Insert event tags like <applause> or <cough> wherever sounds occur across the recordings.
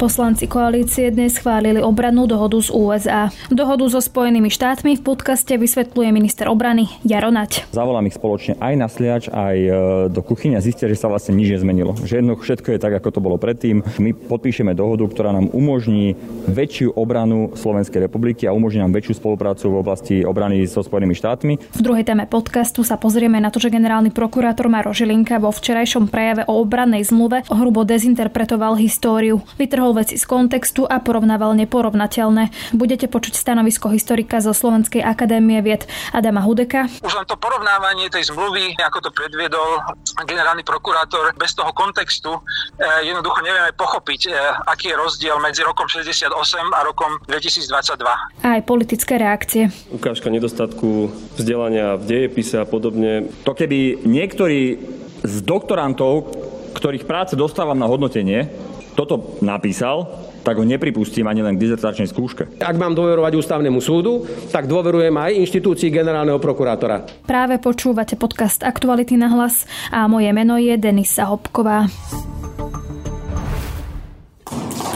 Poslanci koalície dnes schválili obrannú dohodu z USA. Dohodu so Spojenými štátmi v podcaste vysvetľuje minister obrany Jaro Nať. Zavolám ich spoločne aj na sliač, aj e, do kuchyne a zistia, že sa vlastne nič nezmenilo. Že jedno všetko je tak, ako to bolo predtým. My podpíšeme dohodu, ktorá nám umožní väčšiu obranu Slovenskej republiky a umožní nám väčšiu spoluprácu v oblasti obrany so Spojenými štátmi. V druhej téme podcastu sa pozrieme na to, že generálny prokurátor Maro Žilinka vo včerajšom prejave o obrannej zmluve hrubo dezinterpretoval históriu. Vytrhol vytrhol veci z kontextu a porovnával neporovnateľné. Budete počuť stanovisko historika zo Slovenskej akadémie vied Adama Hudeka. Už len to porovnávanie tej zmluvy, ako to predviedol generálny prokurátor, bez toho kontextu eh, jednoducho nevieme pochopiť, eh, aký je rozdiel medzi rokom 68 a rokom 2022. Aj politické reakcie. Ukážka nedostatku vzdelania v dejepise a podobne. To keby niektorí z doktorantov, ktorých práce dostávam na hodnotenie, toto napísal, tak ho nepripustím ani len k dizertačnej skúške. Ak mám dôverovať ústavnému súdu, tak dôverujem aj inštitúcii generálneho prokurátora. Práve počúvate podcast Aktuality na hlas a moje meno je Denisa Hopková.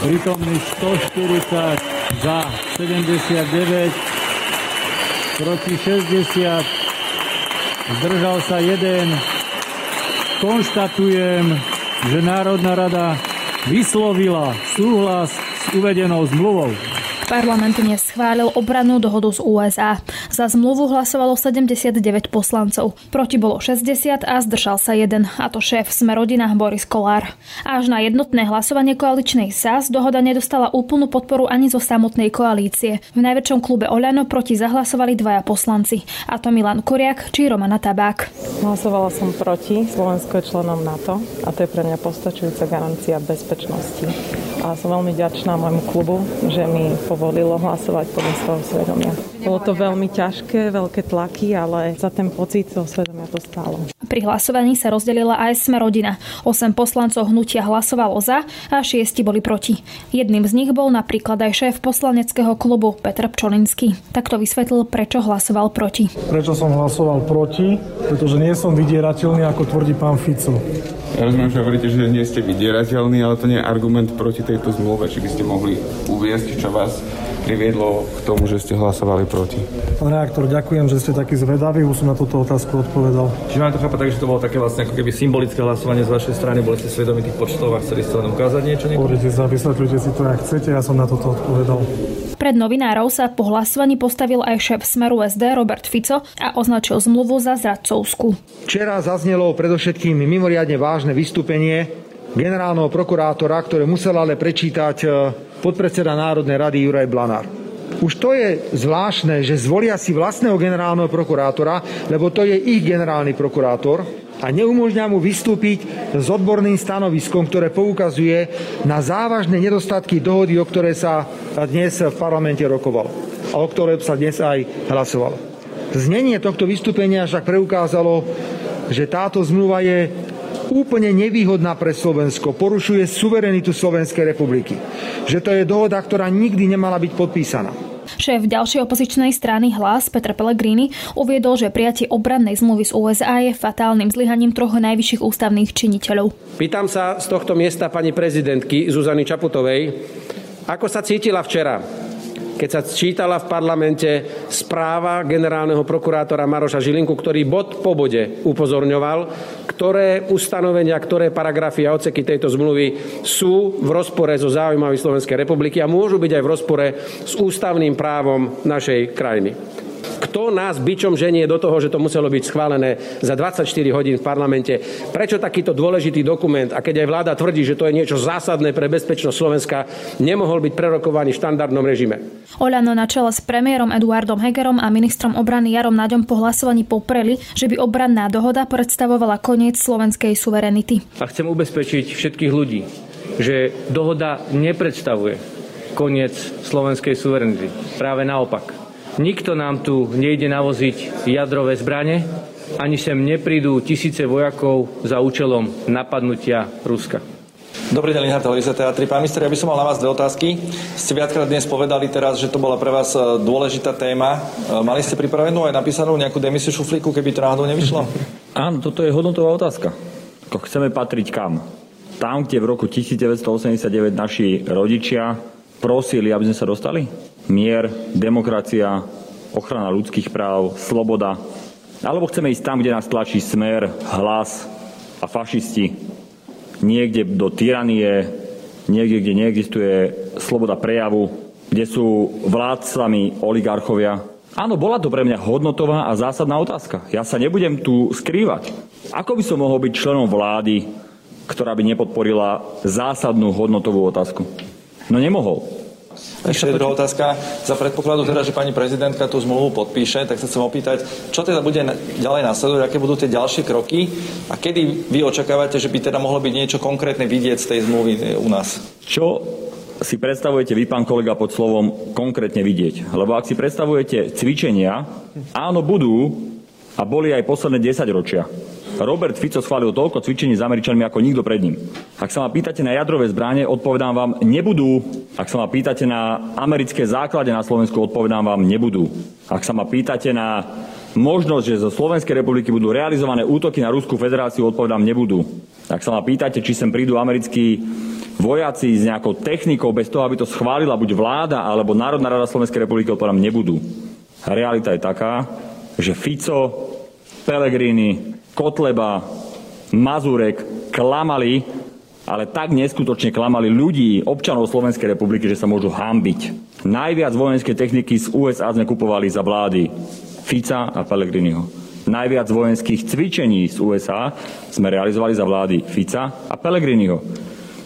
Prítomný 140 za 79 proti 60 zdržal sa jeden konštatujem, že Národná rada vyslovila súhlas s uvedenou zmluvou. Parlament dnes schválil obrannú dohodu z USA. Za zmluvu hlasovalo 79 poslancov. Proti bolo 60 a zdržal sa jeden, a to šéf sme rodina Boris Kolár. Až na jednotné hlasovanie koaličnej SAS dohoda nedostala úplnú podporu ani zo samotnej koalície. V najväčšom klube Oľano proti zahlasovali dvaja poslanci, a to Milan Kuriak či Romana Tabák. Hlasovala som proti, Slovensko je členom NATO a to je pre mňa postačujúca garancia bezpečnosti. A som veľmi ďačná môjmu klubu, že mi povolilo hlasovať podľa svojho svedomia. Bolo to veľmi ťažké, veľké tlaky, ale za ten pocit toho svedomia to stálo. Pri hlasovaní sa rozdelila aj sme rodina. 8 poslancov hnutia hlasovalo za a 6 boli proti. Jedným z nich bol napríklad aj šéf poslaneckého klubu Petr Pčolinský. Takto vysvetlil, prečo hlasoval proti. Prečo som hlasoval proti? Pretože nie som vydierateľný, ako tvrdí pán Fico. Ja rozumiem, že hovoríte, že nie ste vydierateľní, ale to nie je argument proti tejto zmluve. Či by ste mohli uviesť, čo vás priviedlo k tomu, že ste hlasovali proti. Pán reaktor, ďakujem, že ste taký zvedavý, už som na túto otázku odpovedal. Čiže mám to chápať tak, že to bolo také vlastne ako keby symbolické hlasovanie z vašej strany, boli ste svedomí tých počtov a chceli ste len ukázať niečo? Pozrite sa, vysvetľujte si to, ak chcete, ja som na toto odpovedal. Pred novinárov sa po hlasovaní postavil aj šéf Smeru SD Robert Fico a označil zmluvu za zradcovskú. Včera zaznelo predovšetkým mimoriadne vážne vystúpenie generálneho prokurátora, ktoré musel ale prečítať e, podpredseda Národnej rady Juraj Blanár. Už to je zvláštne, že zvolia si vlastného generálneho prokurátora, lebo to je ich generálny prokurátor a neumožňa mu vystúpiť s odborným stanoviskom, ktoré poukazuje na závažné nedostatky dohody, o ktoré sa dnes v parlamente rokovalo a o ktoré sa dnes aj hlasovalo. Znenie tohto vystúpenia však preukázalo, že táto zmluva je úplne nevýhodná pre Slovensko, porušuje suverenitu Slovenskej republiky. Že to je dohoda, ktorá nikdy nemala byť podpísaná. Šéf ďalšej opozičnej strany Hlas Petr Pellegrini uviedol, že prijatie obrannej zmluvy z USA je fatálnym zlyhaním troch najvyšších ústavných činiteľov. Pýtam sa z tohto miesta pani prezidentky Zuzany Čaputovej, ako sa cítila včera, keď sa čítala v parlamente správa generálneho prokurátora Maroša Žilinku, ktorý bod po bode upozorňoval, ktoré ustanovenia, ktoré paragrafy a oceky tejto zmluvy sú v rozpore so záujmami Slovenskej republiky a môžu byť aj v rozpore s ústavným právom našej krajiny. Kto nás byčom ženie do toho, že to muselo byť schválené za 24 hodín v parlamente? Prečo takýto dôležitý dokument, a keď aj vláda tvrdí, že to je niečo zásadné pre bezpečnosť Slovenska, nemohol byť prerokovaný v štandardnom režime? Oľano na čele s premiérom Eduardom Hegerom a ministrom obrany Jarom Naďom po hlasovaní popreli, že by obranná dohoda predstavovala koniec slovenskej suverenity. A chcem ubezpečiť všetkých ľudí, že dohoda nepredstavuje koniec slovenskej suverenity. Práve naopak. Nikto nám tu nejde navoziť jadrové zbranie, ani sem neprídu tisíce vojakov za účelom napadnutia Ruska. Dobrý deň, Linhard televízie Teatry. Pán minister, ja by som mal na vás dve otázky. Ste viackrát dnes povedali teraz, že to bola pre vás e, dôležitá téma. E, mali ste pripravenú aj napísanú nejakú demisiu šuflíku, keby to náhodou nevyšlo? <laughs> Áno, toto je hodnotová otázka. Chceme patriť kam? Tam, kde v roku 1989 naši rodičia prosili, aby sme sa dostali? Mier, demokracia, ochrana ľudských práv, sloboda. Alebo chceme ísť tam, kde nás tlačí smer, hlas a fašisti. Niekde do tyranie, niekde, kde neexistuje sloboda prejavu, kde sú vládcami oligarchovia. Áno, bola to pre mňa hodnotová a zásadná otázka. Ja sa nebudem tu skrývať. Ako by som mohol byť členom vlády, ktorá by nepodporila zásadnú hodnotovú otázku? No nemohol. Ešte druhá otázka. Za predpokladu teda, že pani prezidentka tú zmluvu podpíše, tak sa chcem opýtať, čo teda bude ďalej následovať, aké budú tie ďalšie kroky a kedy vy očakávate, že by teda mohlo byť niečo konkrétne vidieť z tej zmluvy u nás? Čo si predstavujete vy, pán kolega, pod slovom konkrétne vidieť? Lebo ak si predstavujete cvičenia, áno, budú a boli aj posledné 10 ročia. Robert Fico schválil toľko cvičení s Američanmi ako nikto pred ním. Ak sa ma pýtate na jadrové zbranie, odpovedám vám, nebudú. Ak sa ma pýtate na americké základe na Slovensku, odpovedám vám, nebudú. Ak sa ma pýtate na možnosť, že zo Slovenskej republiky budú realizované útoky na Ruskú federáciu, odpovedám, nebudú. Ak sa ma pýtate, či sem prídu americkí vojaci s nejakou technikou bez toho, aby to schválila buď vláda alebo Národná rada Slovenskej republiky, odpovedám, nebudú. Realita je taká, že Fico, Pellegrini, Kotleba, Mazurek klamali, ale tak neskutočne klamali ľudí, občanov Slovenskej republiky, že sa môžu hambiť. Najviac vojenskej techniky z USA sme kupovali za vlády Fica a Pellegriniho. Najviac vojenských cvičení z USA sme realizovali za vlády Fica a Pellegriniho.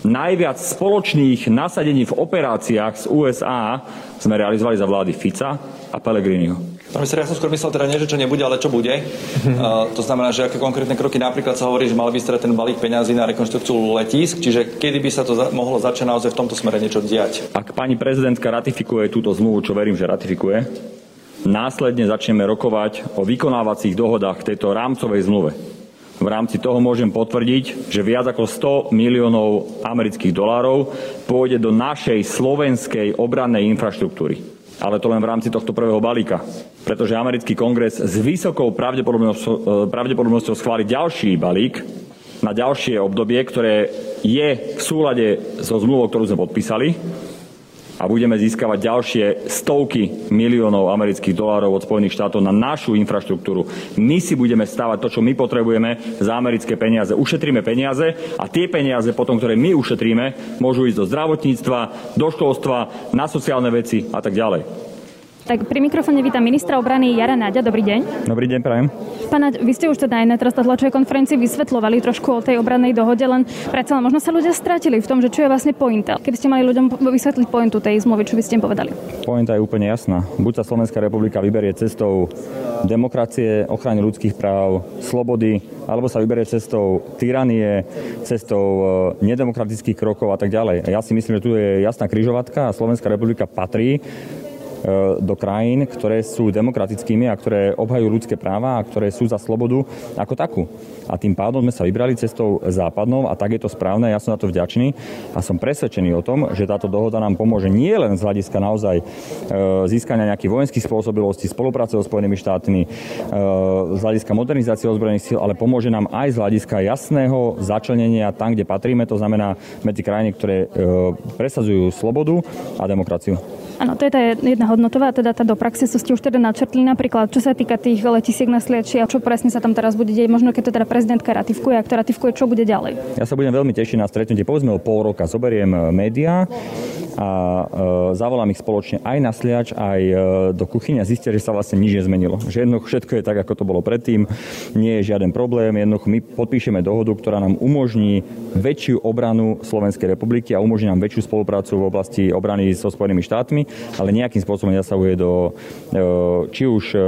Najviac spoločných nasadení v operáciách z USA sme realizovali za vlády Fica a Pellegriniho. Pán minister, ja som skôr myslel teda nie, že čo nebude, ale čo bude. Uh, to znamená, že aké konkrétne kroky napríklad sa hovorí, že mal vystrať ten balík peňazí na rekonštrukciu letísk, čiže kedy by sa to za- mohlo začať naozaj v tomto smere niečo diať? Ak pani prezidentka ratifikuje túto zmluvu, čo verím, že ratifikuje, následne začneme rokovať o vykonávacích dohodách tejto rámcovej zmluve. V rámci toho môžem potvrdiť, že viac ako 100 miliónov amerických dolárov pôjde do našej slovenskej obrannej infraštruktúry ale to len v rámci tohto prvého balíka. Pretože americký kongres s vysokou pravdepodobnosťou, e, pravdepodobnosťou schváli ďalší balík na ďalšie obdobie, ktoré je v súlade so zmluvou, ktorú sme podpísali a budeme získavať ďalšie stovky miliónov amerických dolárov od Spojených štátov na našu infraštruktúru. My si budeme stávať to, čo my potrebujeme za americké peniaze. Ušetríme peniaze a tie peniaze potom, ktoré my ušetríme, môžu ísť do zdravotníctva, do školstva, na sociálne veci a tak ďalej. Tak pri mikrofóne vítam ministra obrany Jara Náďa. Dobrý deň. Dobrý deň, prajem. Pána, vy ste už teda aj na teraz tlačovej konferencii vysvetľovali trošku o tej obrannej dohode, len predsa možno sa ľudia stratili v tom, že čo je vlastne pointa. Keby ste mali ľuďom vysvetliť pointu tej zmluvy, čo by ste im povedali? Pointa je úplne jasná. Buď sa Slovenská republika vyberie cestou demokracie, ochrany ľudských práv, slobody, alebo sa vyberie cestou tyranie, cestou e, nedemokratických krokov a tak ďalej. Ja si myslím, že tu je jasná kryžovatka a Slovenská republika patrí do krajín, ktoré sú demokratickými a ktoré obhajú ľudské práva a ktoré sú za slobodu ako takú. A tým pádom sme sa vybrali cestou západnou a tak je to správne, ja som na to vďačný a som presvedčený o tom, že táto dohoda nám pomôže nie len z hľadiska naozaj e, získania nejakých vojenských spôsobilostí, spolupráce so Spojenými štátmi, e, z hľadiska modernizácie ozbrojených síl, ale pomôže nám aj z hľadiska jasného začlenenia tam, kde patríme, to znamená medzi krajiny, ktoré presadzujú slobodu a demokraciu. Áno, to je tá jedna hodnotová, teda tá do praxe sú ste už teda načrtli napríklad, čo sa týka tých letisiek na Sliači a čo presne sa tam teraz bude deť, možno keď to teda prezidentka ratifikuje, ak to ratifikuje, čo bude ďalej. Ja sa budem veľmi tešiť na stretnutie, povedzme o pol roka, zoberiem e, médiá a e, zavolám ich spoločne aj na Sliač, aj e, do kuchyne a zistia, že sa vlastne nič nezmenilo. Že jednoducho všetko je tak, ako to bolo predtým, nie je žiaden problém, jednoducho my podpíšeme dohodu, ktorá nám umožní väčšiu obranu Slovenskej republiky a umožní nám väčšiu spoluprácu v oblasti obrany so Spojenými štátmi ale nejakým spôsobom zasahuje do e, či už e,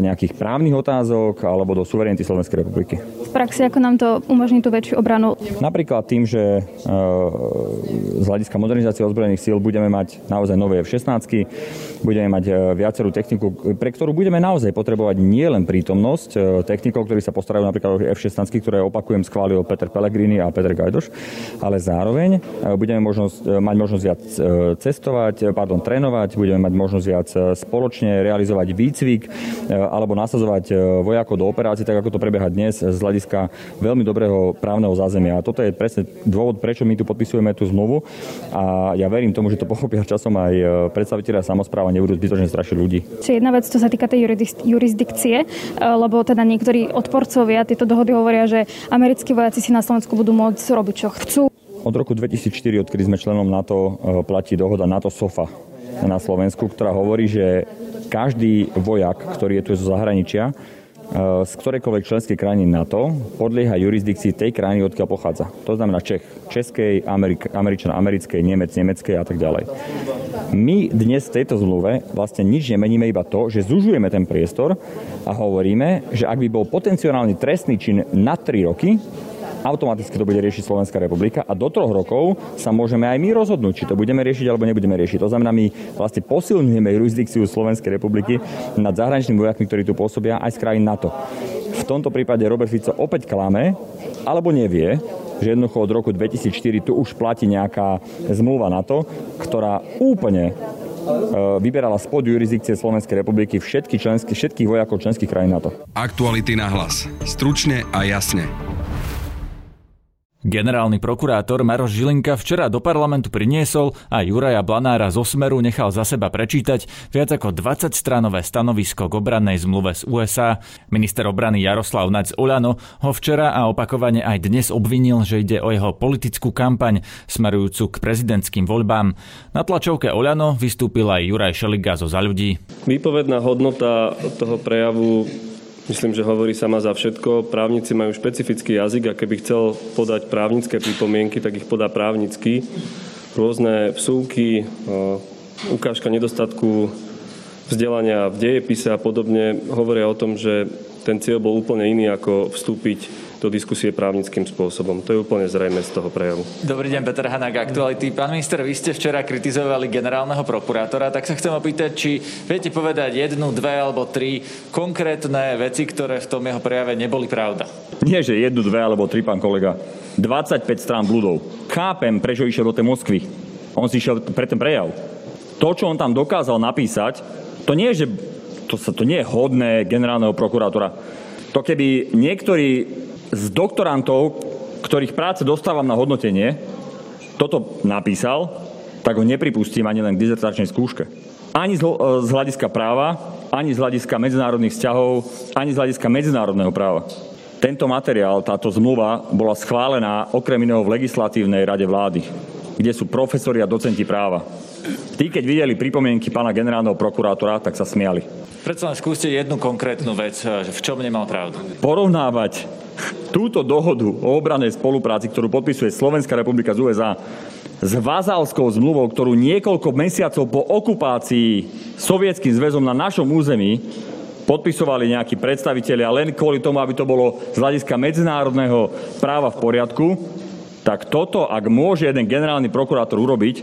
nejakých právnych otázok alebo do suverenity Slovenskej republiky. V praxi, ako nám to umožní tú väčšiu obranu? Napríklad tým, že z hľadiska modernizácie ozbrojených síl budeme mať naozaj nové F-16, budeme mať viacerú techniku, pre ktorú budeme naozaj potrebovať nielen prítomnosť technikov, ktorí sa postarajú napríklad o F-16, ktoré opakujem schválil Peter Pellegrini a Peter Gajdoš, ale zároveň budeme možnosť, mať možnosť viac cestovať, pardon, trénovať, budeme mať možnosť viac spoločne realizovať výcvik výcvik alebo nasazovať vojakov do operácií, tak ako to prebieha dnes z hľadiska veľmi dobrého právneho zázemia. A toto je presne dôvod, prečo my tu podpisujeme tú zmluvu a ja verím tomu, že to pochopia časom aj predstaviteľia samozpráva nebudú zbytočne strašiť ľudí. Či jedna vec, čo sa týka tej jurisdikcie, lebo teda niektorí odporcovia tieto dohody hovoria, že americkí vojaci si na Slovensku budú môcť robiť, čo chcú. Od roku 2004, odkedy sme členom NATO, platí dohoda NATO-SOFA na Slovensku, ktorá hovorí, že každý vojak, ktorý je tu zo zahraničia, e, z ktorejkoľvek členskej krajiny NATO podlieha jurisdikcii tej krajiny, odkiaľ pochádza. To znamená Čech, Českej, Amerik, Američan, Americkej, Nemec, Nemeckej a tak ďalej. My dnes v tejto zmluve vlastne nič nemeníme, iba to, že zužujeme ten priestor a hovoríme, že ak by bol potenciálny trestný čin na 3 roky, automaticky to bude riešiť Slovenská republika a do troch rokov sa môžeme aj my rozhodnúť, či to budeme riešiť alebo nebudeme riešiť. To znamená, my vlastne posilňujeme jurisdikciu Slovenskej republiky nad zahraničnými vojakmi, ktorí tu pôsobia aj z krajín NATO. V tomto prípade Robert Fico opäť klame, alebo nevie, že jednoducho od roku 2004 tu už platí nejaká zmluva NATO, ktorá úplne e, vyberala spod jurisdikcie Slovenskej republiky všetky členský, všetkých vojakov členských krajín NATO. Aktuality na hlas. Stručne a jasne. Generálny prokurátor Maroš Žilinka včera do parlamentu priniesol a Juraja Blanára zo Smeru nechal za seba prečítať viac ako 20-stranové stanovisko k obrannej zmluve z USA. Minister obrany Jaroslav Nac Olano ho včera a opakovane aj dnes obvinil, že ide o jeho politickú kampaň smerujúcu k prezidentským voľbám. Na tlačovke Olano vystúpil aj Juraj Šeliga zo Za ľudí. Výpovedná hodnota toho prejavu Myslím, že hovorí sama za všetko. Právnici majú špecifický jazyk a keby chcel podať právnické pripomienky, tak ich podá právnicky. Rôzne vsúky, ukážka nedostatku vzdelania v dejepise a podobne hovoria o tom, že ten cieľ bol úplne iný, ako vstúpiť do diskusie právnickým spôsobom. To je úplne zrejme z toho prejavu. Dobrý deň, Peter Hanák, aktuality. Pán minister, vy ste včera kritizovali generálneho prokurátora, tak sa chcem opýtať, či viete povedať jednu, dve alebo tri konkrétne veci, ktoré v tom jeho prejave neboli pravda. Nie, že jednu, dve alebo tri, pán kolega. 25 strán bludov. Chápem, prečo išiel do tej Moskvy. On si išiel pre ten prejav. To, čo on tam dokázal napísať, to nie je, že to, sa, to nie je hodné generálneho prokurátora. To keby niektorí z doktorantov, ktorých práce dostávam na hodnotenie, toto napísal, tak ho nepripustím ani len k dizertačnej skúške. Ani z hľadiska práva, ani z hľadiska medzinárodných vzťahov, ani z hľadiska medzinárodného práva. Tento materiál, táto zmluva bola schválená okrem iného v legislatívnej rade vlády, kde sú profesori a docenti práva. Tí, keď videli pripomienky pána generálneho prokurátora, tak sa smiali. Predsa len skúste jednu konkrétnu vec, že v čom nemal pravdu. Porovnávať túto dohodu o obranej spolupráci, ktorú podpisuje Slovenská republika z USA, s vazálskou zmluvou, ktorú niekoľko mesiacov po okupácii Sovietským zväzom na našom území podpisovali nejakí predstavitelia len kvôli tomu, aby to bolo z hľadiska medzinárodného práva v poriadku, tak toto, ak môže jeden generálny prokurátor urobiť,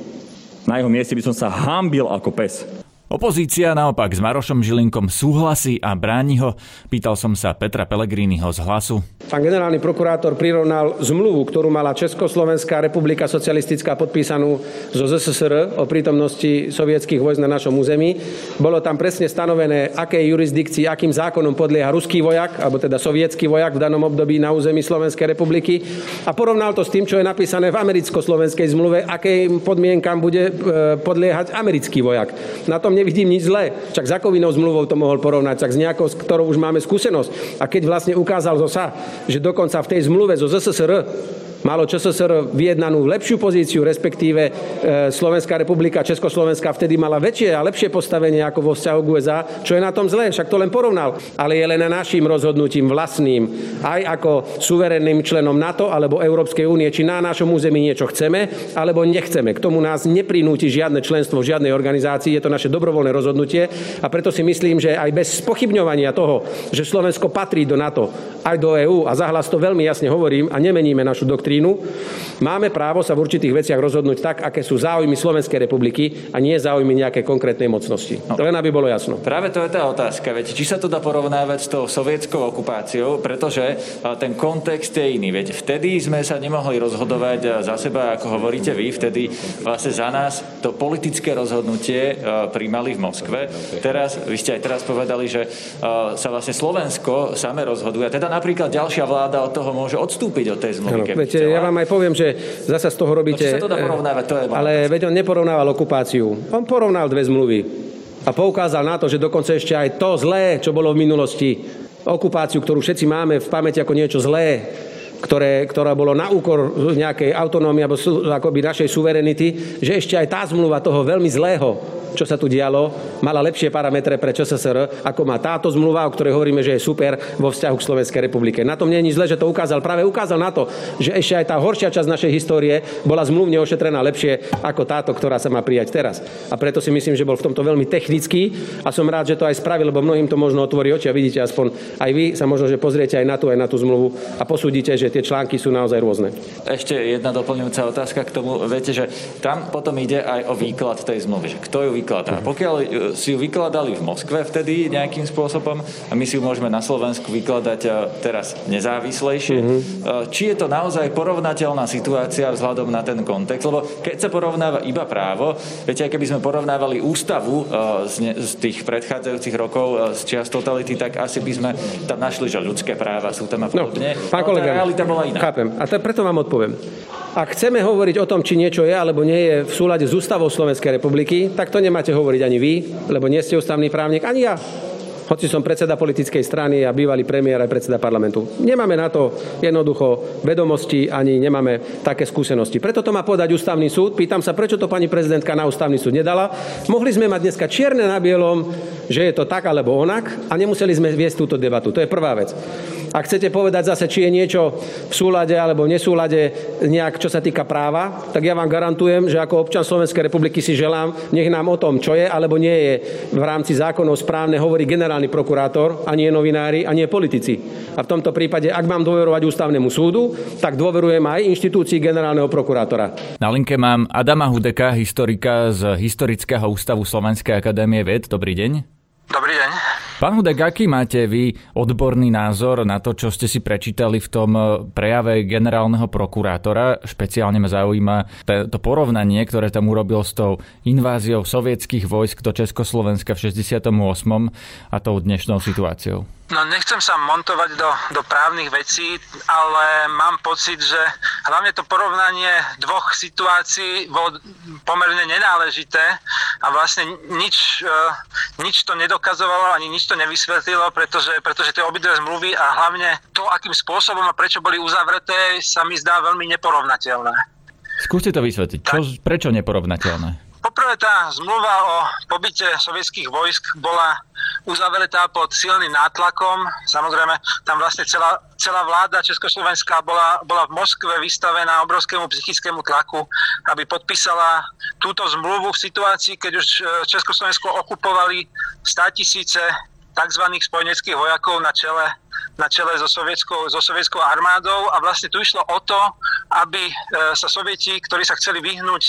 na jeho mieste by som sa hambil ako pes. Opozícia naopak s Marošom Žilinkom súhlasí a bráni ho. Pýtal som sa Petra Pelegrínyho z hlasu. Pán generálny prokurátor prirovnal zmluvu, ktorú mala Československá republika socialistická podpísanú zo ZSSR o prítomnosti sovietských vojsk na našom území. Bolo tam presne stanovené, aké jurisdikcii, akým zákonom podlieha ruský vojak, alebo teda sovietský vojak v danom období na území Slovenskej republiky a porovnal to s tým, čo je napísané v americko-slovenskej zmluve, akým podmienkam bude e, podliehať americký vojak. Na tom nevidím nič zlé. Však za Kovinou zmluvou to mohol porovnať, však s nejakou, s ktorou už máme skúsenosť. A keď vlastne ukázal zosa, že dokonca v tej zmluve zo ZSSR malo ČSSR vyjednanú lepšiu pozíciu, respektíve e, Slovenská republika, Československá vtedy mala väčšie a lepšie postavenie ako vo vzťahu k USA, čo je na tom zlé, však to len porovnal. Ale je len našim rozhodnutím vlastným, aj ako suverenným členom NATO alebo Európskej únie, či na našom území niečo chceme alebo nechceme. K tomu nás neprinúti žiadne členstvo v žiadnej organizácii, je to naše dobrovoľné rozhodnutie a preto si myslím, že aj bez spochybňovania toho, že Slovensko patrí do NATO, aj do EÚ a zahlas to veľmi jasne hovorím a nemeníme našu doktrínu, doktrínu, máme právo sa v určitých veciach rozhodnúť tak, aké sú záujmy Slovenskej republiky a nie záujmy nejakej konkrétnej mocnosti. No. Len aby bolo jasno. Práve to je tá otázka, veď či sa to dá porovnávať s tou sovietskou okupáciou, pretože ale ten kontext je iný. Veď vtedy sme sa nemohli rozhodovať za seba, ako hovoríte vy, vtedy vlastne za nás to politické rozhodnutie príjmali v Moskve. Teraz, vy ste aj teraz povedali, že sa vlastne Slovensko same rozhoduje. Teda napríklad ďalšia vláda od toho môže odstúpiť od tej zmluvy. Ano, viete, ja vám aj poviem, že zasa z toho robíte... No, sa to dá porovnávať, to je ale veď on neporovnával okupáciu. On porovnal dve zmluvy a poukázal na to, že dokonca ešte aj to zlé, čo bolo v minulosti, okupáciu, ktorú všetci máme v pamäti ako niečo zlé, ktoré, ktoré bolo na úkor nejakej autonómie alebo akoby našej suverenity, že ešte aj tá zmluva toho veľmi zlého čo sa tu dialo, mala lepšie parametre pre ČSSR, ako má táto zmluva, o ktorej hovoríme, že je super vo vzťahu k Slovenskej republike. Na tom nie je nič zle, že to ukázal. Práve ukázal na to, že ešte aj tá horšia časť našej histórie bola zmluvne ošetrená lepšie ako táto, ktorá sa má prijať teraz. A preto si myslím, že bol v tomto veľmi technický a som rád, že to aj spravil, lebo mnohým to možno otvorí oči a vidíte aspoň aj vy sa možno, že pozriete aj na tú, aj na tú zmluvu a posúdite, že tie články sú naozaj rôzne. Ešte jedna doplňujúca otázka k tomu. Viete, že tam potom ide aj o výklad tej zmluvy. Kto ju vykladá. Pokiaľ e, si ju vykladali v Moskve vtedy nejakým spôsobom a my si ju môžeme na Slovensku vykladať e, teraz nezávislejšie, mm-hmm. či je to naozaj porovnateľná situácia vzhľadom na ten kontext, lebo keď sa porovnáva iba právo, viete, aj keby sme porovnávali ústavu z, ne, z tých predchádzajúcich rokov z čiast totality, tak asi by sme tam našli, že ľudské práva sú tam a no, podobne. No, pán kolega, realita bola iná. Chápem. A to, preto vám odpoviem. Ak chceme hovoriť o tom, či niečo je alebo nie je v súlade s ústavou Slovenskej republiky, tak to nemáte hovoriť ani vy, lebo nie ste ústavný právnik, ani ja hoci som predseda politickej strany a bývalý premiér aj predseda parlamentu. Nemáme na to jednoducho vedomosti ani nemáme také skúsenosti. Preto to má podať ústavný súd. Pýtam sa, prečo to pani prezidentka na ústavný súd nedala. Mohli sme mať dneska čierne na bielom, že je to tak alebo onak a nemuseli sme viesť túto debatu. To je prvá vec. Ak chcete povedať zase, či je niečo v súlade alebo nesúlade nejak, čo sa týka práva, tak ja vám garantujem, že ako občan Slovenskej republiky si želám, nech nám o tom, čo je alebo nie je v rámci zákonov správne, hovorí generálny prokurátor, ani je novinári, ani je politici. A v tomto prípade, ak mám dôverovať ústavnému súdu, tak dôverujem aj inštitúcii generálneho prokurátora. Na linke mám Adama Hudeka, historika z Historického ústavu Slovenskej akadémie vied. Dobrý deň. Dobrý deň. Pán Hudek, aký máte vy odborný názor na to, čo ste si prečítali v tom eh, prejave generálneho prokurátora? Špeciálne ma zaujíma to porovnanie, ktoré tam urobil s tou inváziou sovietských vojsk do Československa v 68. a tou dnešnou situáciou. No nechcem sa montovať do, do právnych vecí, ale mám pocit, že hlavne to porovnanie dvoch situácií bolo pomerne nenáležité a vlastne nič, e, nič to nedokazovalo ani nič to nevysvetlilo, pretože, pretože tie obidve zmluvy a hlavne to, akým spôsobom a prečo boli uzavreté, sa mi zdá veľmi neporovnateľné. Skúste to vysvetliť. Čo, prečo neporovnateľné? Poprvé tá zmluva o pobyte sovietských vojsk bola uzavretá pod silným nátlakom. Samozrejme, tam vlastne celá, celá vláda Československá bola, bola v Moskve vystavená obrovskému psychickému tlaku, aby podpísala túto zmluvu v situácii, keď už e, Československo okupovali 100 tisíce tzv. spojeneckých vojakov na čele na čele so sovietskou, so sovietskou armádou a vlastne tu išlo o to, aby e, sa sovieti, ktorí sa chceli vyhnúť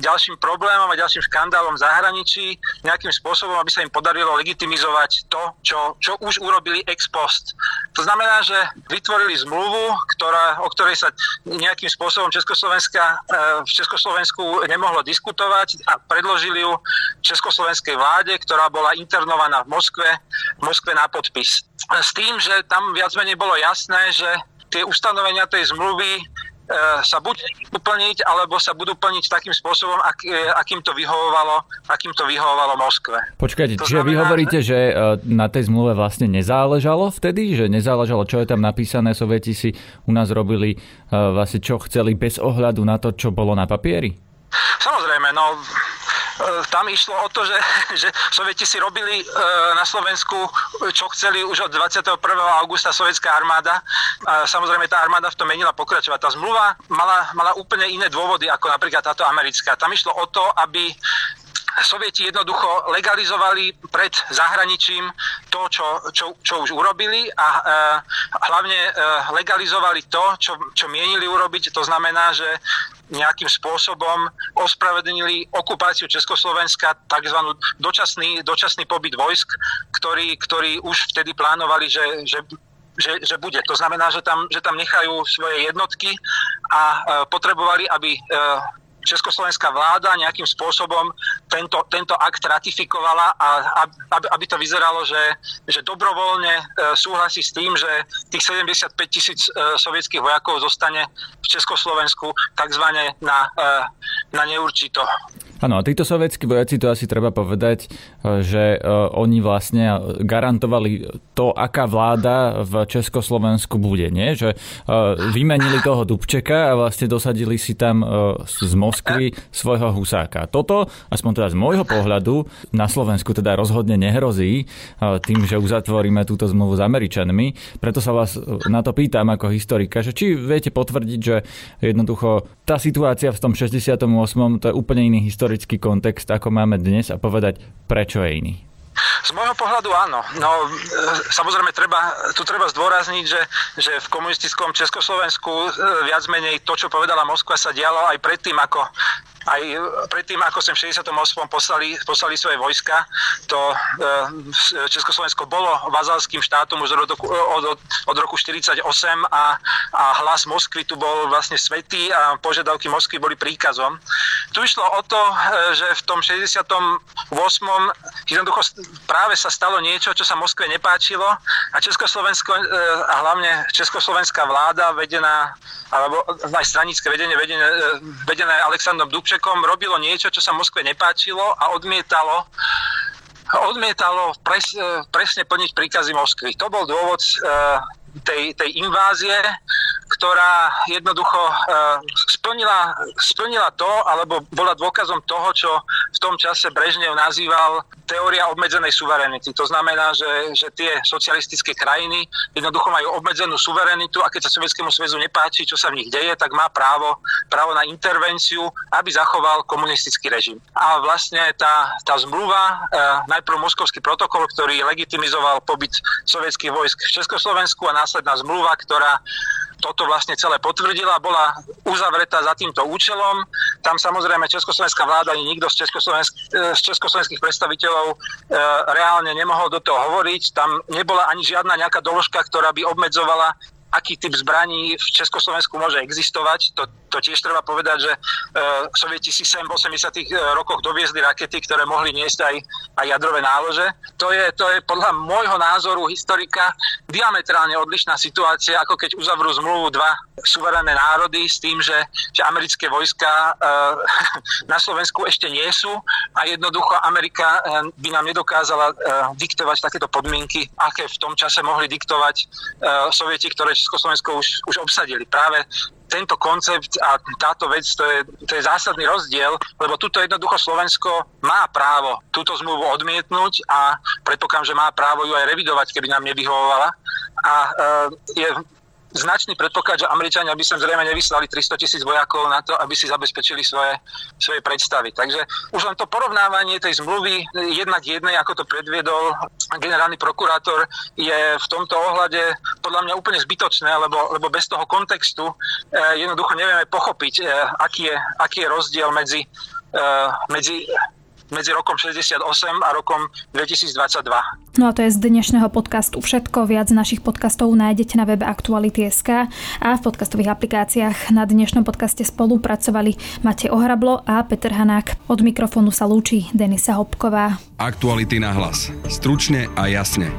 ďalším problémom a ďalším škandálom v zahraničí, nejakým spôsobom, aby sa im podarilo legitimizovať to, čo, čo už urobili ex post. To znamená, že vytvorili zmluvu, ktorá, o ktorej sa nejakým spôsobom Československa, e, v Československu nemohlo diskutovať a predložili ju Československej vláde, ktorá bola internovaná v Moskve, v Moskve na podpis. S tým, že tam viac menej bolo jasné, že tie ustanovenia tej zmluvy e, sa buď uplniť, alebo sa budú plniť takým spôsobom, ak, e, akým, to vyhovovalo, akým to vyhovovalo Moskve. Počkajte, čiže znamená, vy hovoríte, že e, na tej zmluve vlastne nezáležalo vtedy? Že nezáležalo, čo je tam napísané? Sovieti si u nás robili vlastne čo chceli bez ohľadu na to, čo bolo na papieri? Samozrejme, no tam išlo o to, že, <laughs> že Sovieti si robili e, na Slovensku, čo chceli už od 21. augusta sovietská armáda. A samozrejme tá armáda v tom menila pokračovať. Tá zmluva mala, mala úplne iné dôvody ako napríklad táto americká. Tam išlo o to, aby Sovieti jednoducho legalizovali pred zahraničím to, čo, čo, čo už urobili a e, hlavne e, legalizovali to, čo, čo mienili urobiť. To znamená, že nejakým spôsobom ospravedlnili okupáciu Československa, tzv. dočasný, dočasný pobyt vojsk, ktorý, ktorý už vtedy plánovali, že, že že, že bude. To znamená, že tam, že tam nechajú svoje jednotky a potrebovali, aby československá vláda nejakým spôsobom tento, tento akt ratifikovala a aby, aby to vyzeralo, že, že dobrovoľne e, súhlasí s tým, že tých 75 tisíc e, sovietských vojakov zostane v Československu takzvané na, e, na neurčito. Áno, a títo sovietskí vojaci, to asi treba povedať, e, že e, oni vlastne garantovali to, aká vláda v Československu bude, nie? Že e, vymenili toho Dubčeka a vlastne dosadili si tam z Moskvy svojho husáka. Toto, aspoň teda z môjho pohľadu, na Slovensku teda rozhodne nehrozí tým, že uzatvoríme túto zmluvu s Američanmi. Preto sa vás na to pýtam ako historika, že či viete potvrdiť, že jednoducho tá situácia v tom 68. to je úplne iný historik historický kontext, ako máme dnes a povedať, prečo je iný? Z môjho pohľadu áno. No, e, samozrejme, treba, tu treba zdôrazniť, že, že v komunistickom Československu e, viac menej to, čo povedala Moskva, sa dialo aj predtým, ako aj predtým, ako sem v 68. poslali, poslali svoje vojska, to e, Československo bolo vazalským štátom už od roku, od, od roku 48 a, a hlas Moskvy tu bol vlastne svetý a požiadavky Moskvy boli príkazom. Tu išlo o to, e, že v tom 68. jednoducho práve sa stalo niečo, čo sa Moskve nepáčilo a Československo e, a hlavne Československá vláda vedená, alebo aj stranické vedenie vedené, vedené Aleksandrom Dubčekom Dubčekom robilo niečo, čo sa Moskve nepáčilo a odmietalo odmietalo pres, presne plniť príkazy Moskvy. To bol dôvod e, tej, tej invázie, ktorá jednoducho e, splnila, splnila to, alebo bola dôkazom toho, čo v tom čase Brežnev nazýval teória obmedzenej suverenity. To znamená, že, že tie socialistické krajiny jednoducho majú obmedzenú suverenitu a keď sa Sovietskému zväzu nepáči, čo sa v nich deje, tak má právo, právo na intervenciu, aby zachoval komunistický režim. A vlastne tá, tá zmluva, e, najprv Moskovský protokol, ktorý legitimizoval pobyt sovietských vojsk v Československu a následná zmluva, ktorá toto vlastne celé potvrdila, bola uzavretá za týmto účelom. Tam samozrejme Československá vláda ani nikto z, Československ- z československých predstaviteľov e, reálne nemohol do toho hovoriť. Tam nebola ani žiadna nejaká doložka, ktorá by obmedzovala aký typ zbraní v Československu môže existovať. To, to tiež treba povedať, že e, Sovieti si sem v 80. E, rokoch doviezli rakety, ktoré mohli niesť aj, aj jadrové nálože. To je, to je podľa môjho názoru historika diametrálne odlišná situácia, ako keď uzavrú zmluvu dva suverénne národy s tým, že, že americké vojska e, <laughs> na Slovensku ešte nie sú a jednoducho Amerika by nám nedokázala diktovať takéto podmienky, aké v tom čase mohli diktovať Sovieti, ktoré Československo už, už obsadili. Práve tento koncept a táto vec, to je, to je zásadný rozdiel, lebo tuto jednoducho Slovensko má právo túto zmluvu odmietnúť a predpokladám, že má právo ju aj revidovať, keby nám nevyhovovala. A e, je značný predpoklad, že Američania by sem zrejme nevyslali 300 tisíc vojakov na to, aby si zabezpečili svoje, svoje predstavy. Takže už len to porovnávanie tej zmluvy jednak jednej, ako to predviedol generálny prokurátor, je v tomto ohľade podľa mňa úplne zbytočné, lebo, lebo bez toho kontextu eh, jednoducho nevieme pochopiť, eh, aký, je, aký je rozdiel medzi, eh, medzi medzi rokom 68 a rokom 2022. No a to je z dnešného podcastu všetko. Viac našich podcastov nájdete na webe Aktuality.sk a v podcastových aplikáciách. Na dnešnom podcaste spolupracovali Matej Ohrablo a Peter Hanák. Od mikrofónu sa lúči Denisa Hopková. Aktuality na hlas. Stručne a jasne.